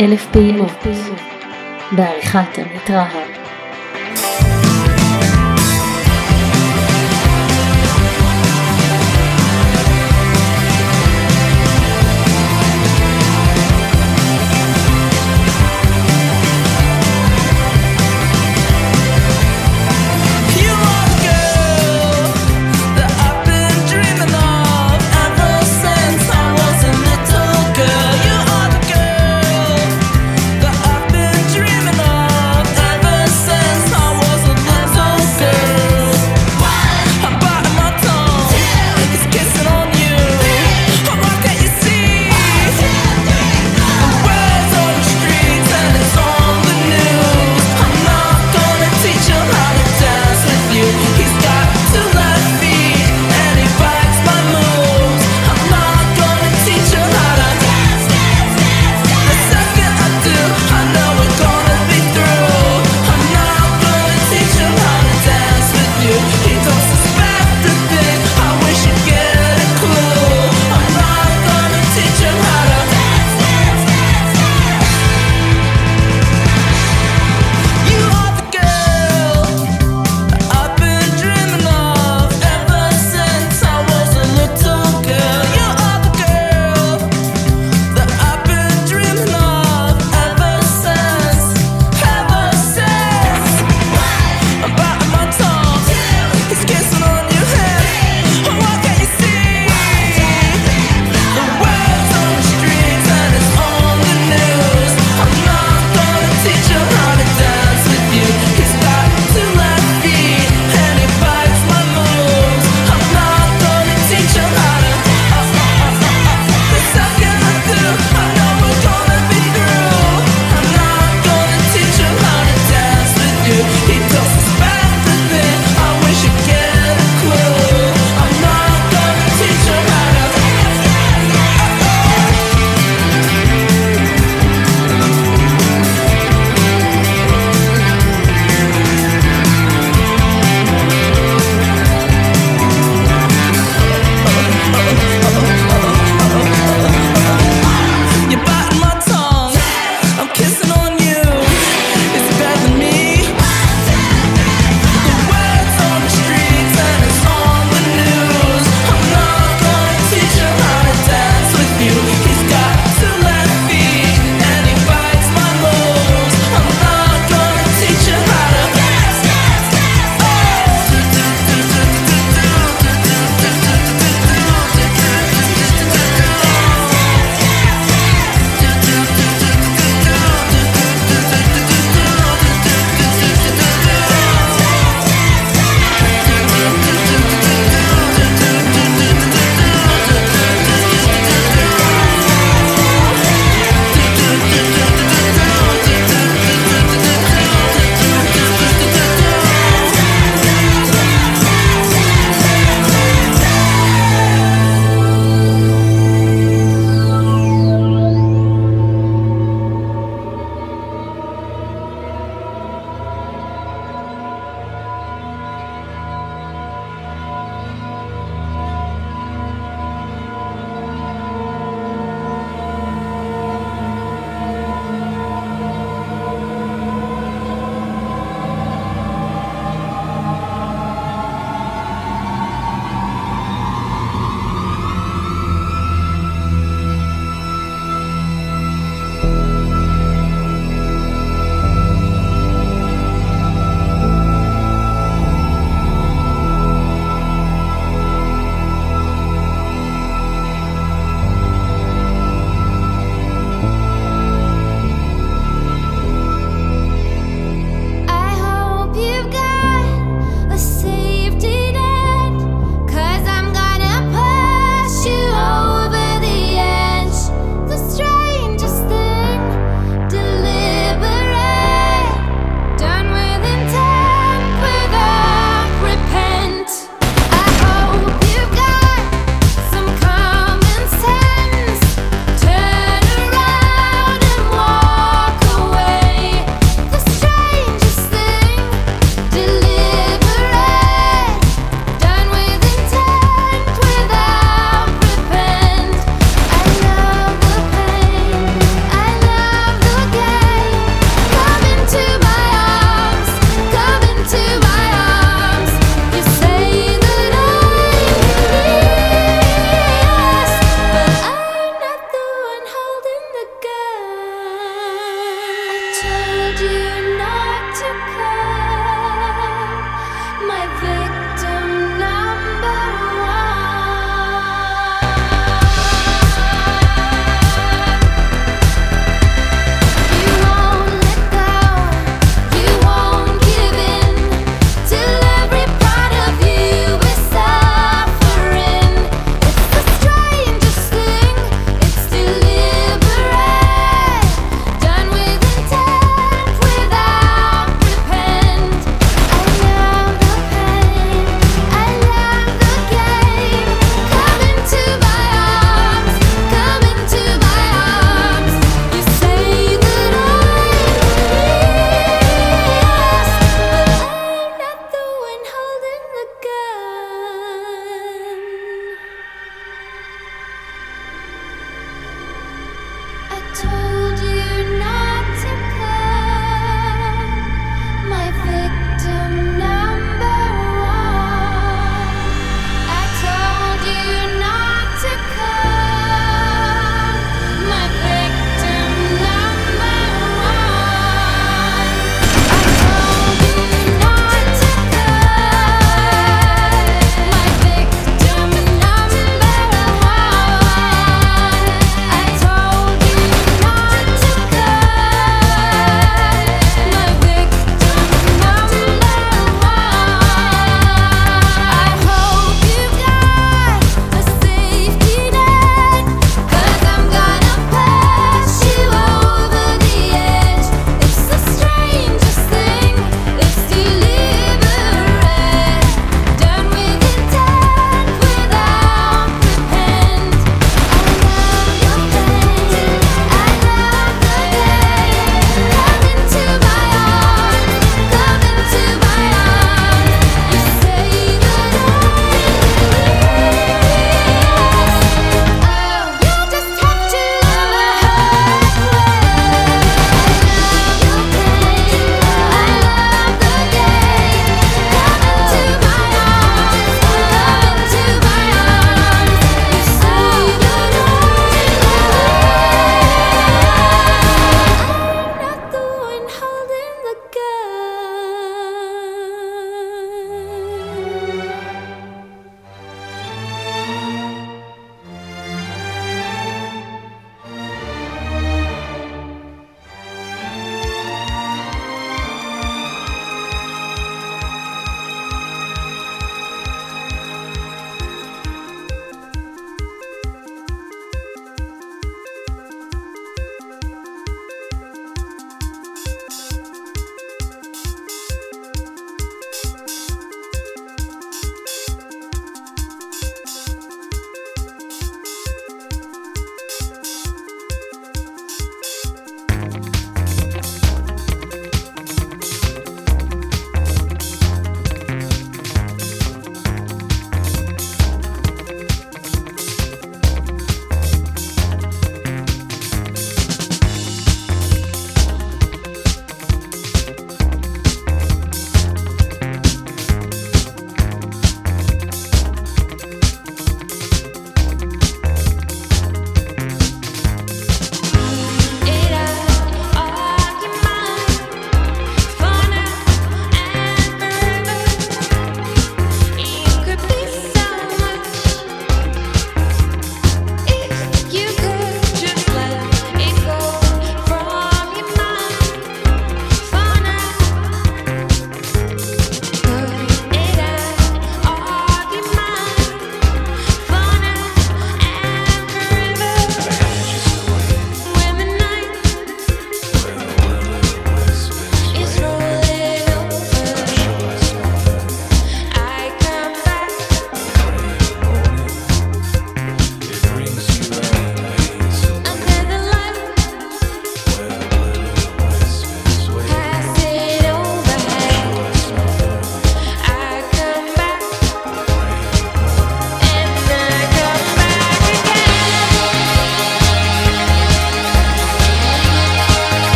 אלף פעימות, בעריכת עמית רהב.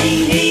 mighty.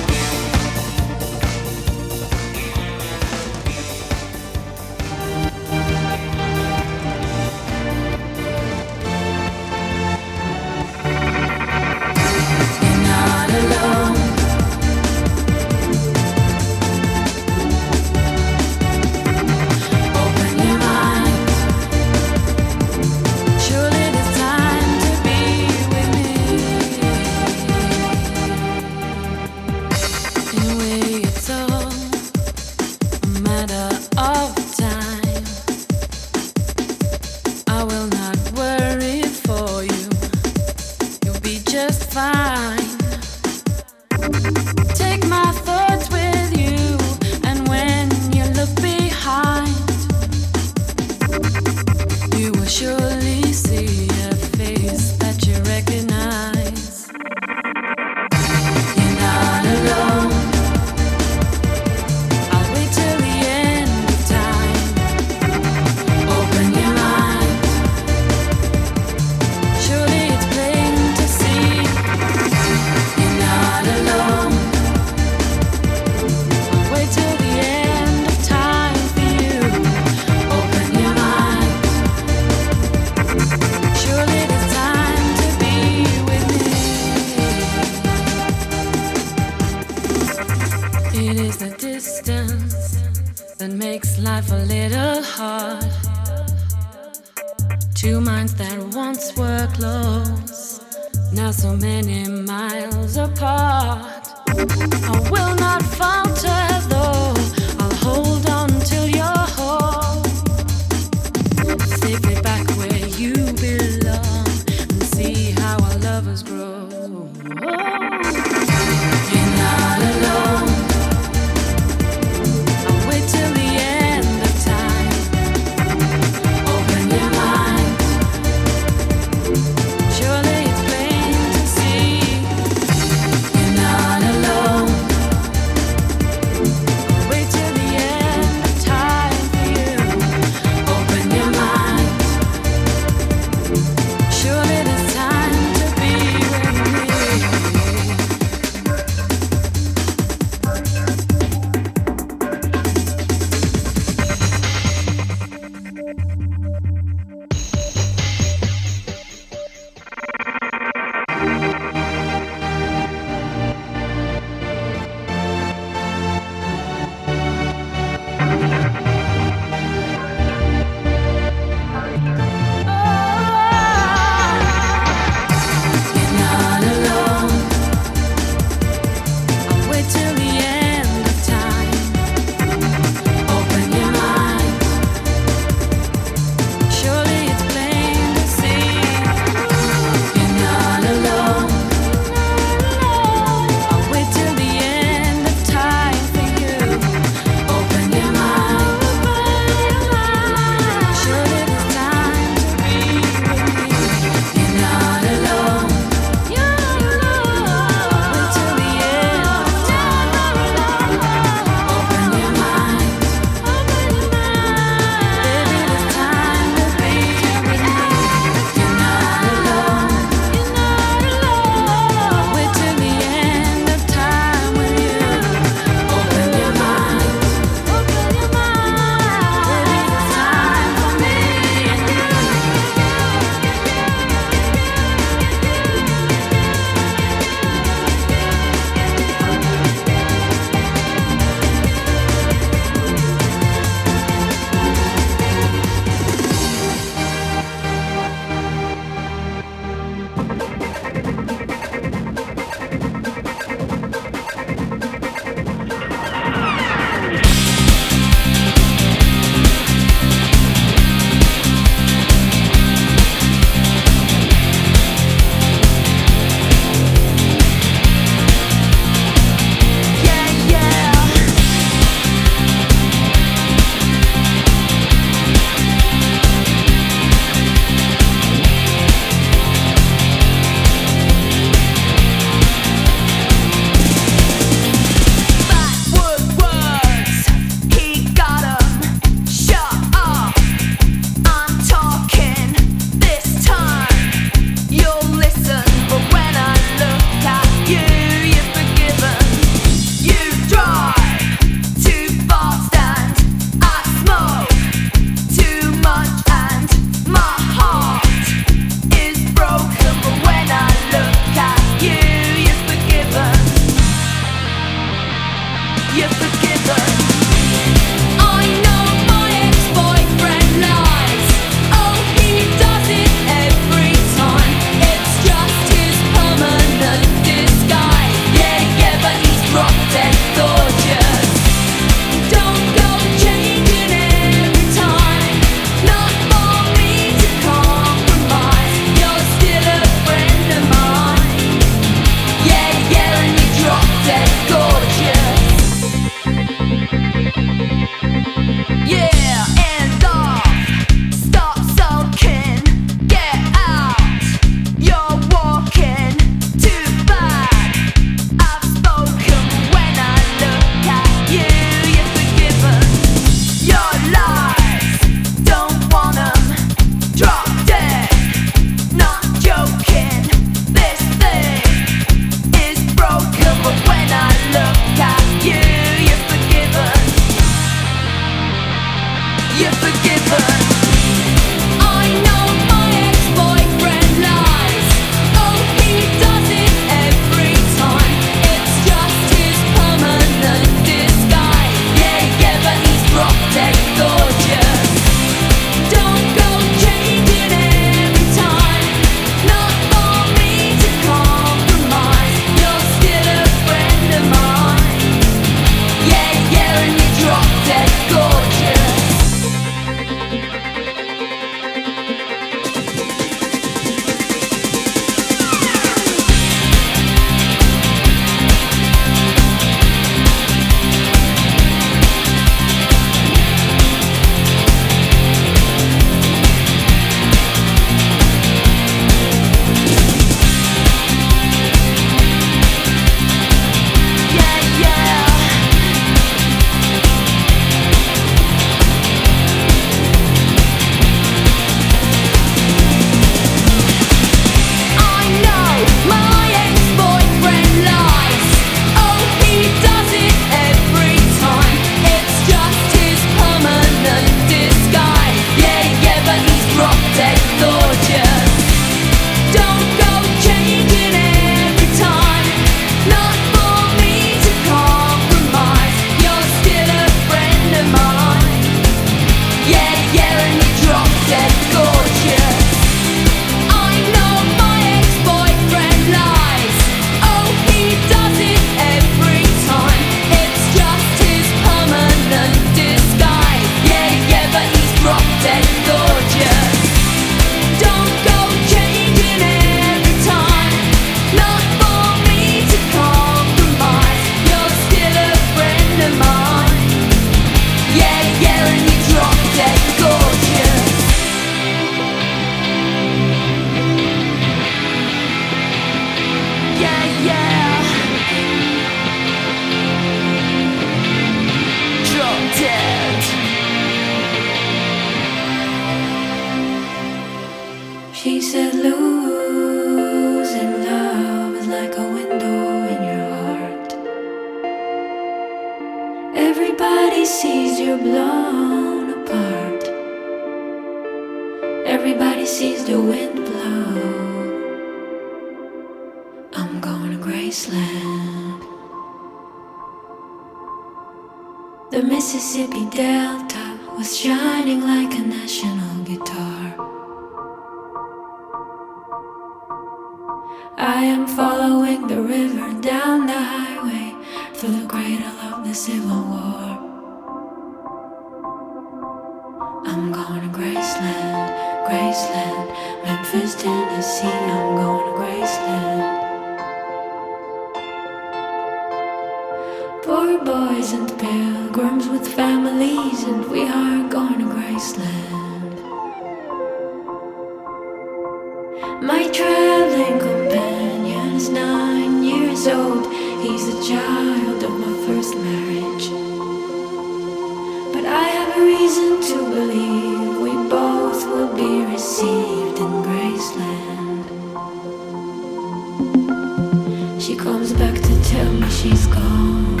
comes back to tell me she's gone.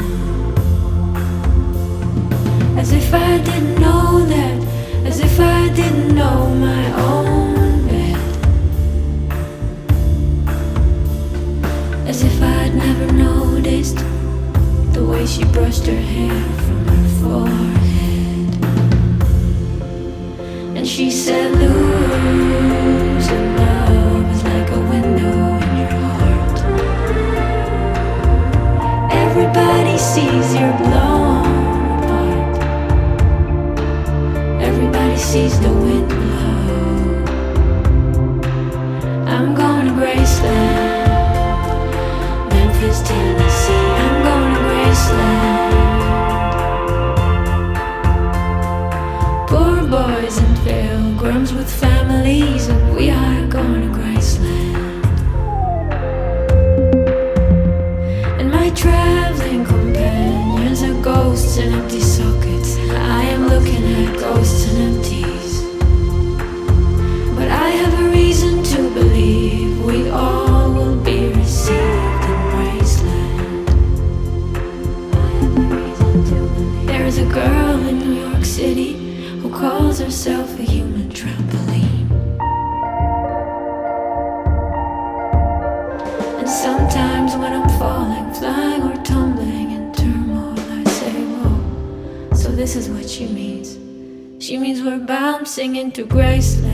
As if I didn't know that, as if I didn't know my own bed. As if I'd never noticed the way she brushed her hair from her forehead. And she said, Lou. sees you're blown apart. Everybody sees the wind blow. I'm going to Graceland, Memphis, Tennessee. I'm going to Graceland. Poor boys and pilgrims with families, and we are going. and empty sockets. I am looking at ghosts were bound, singing to Graceland.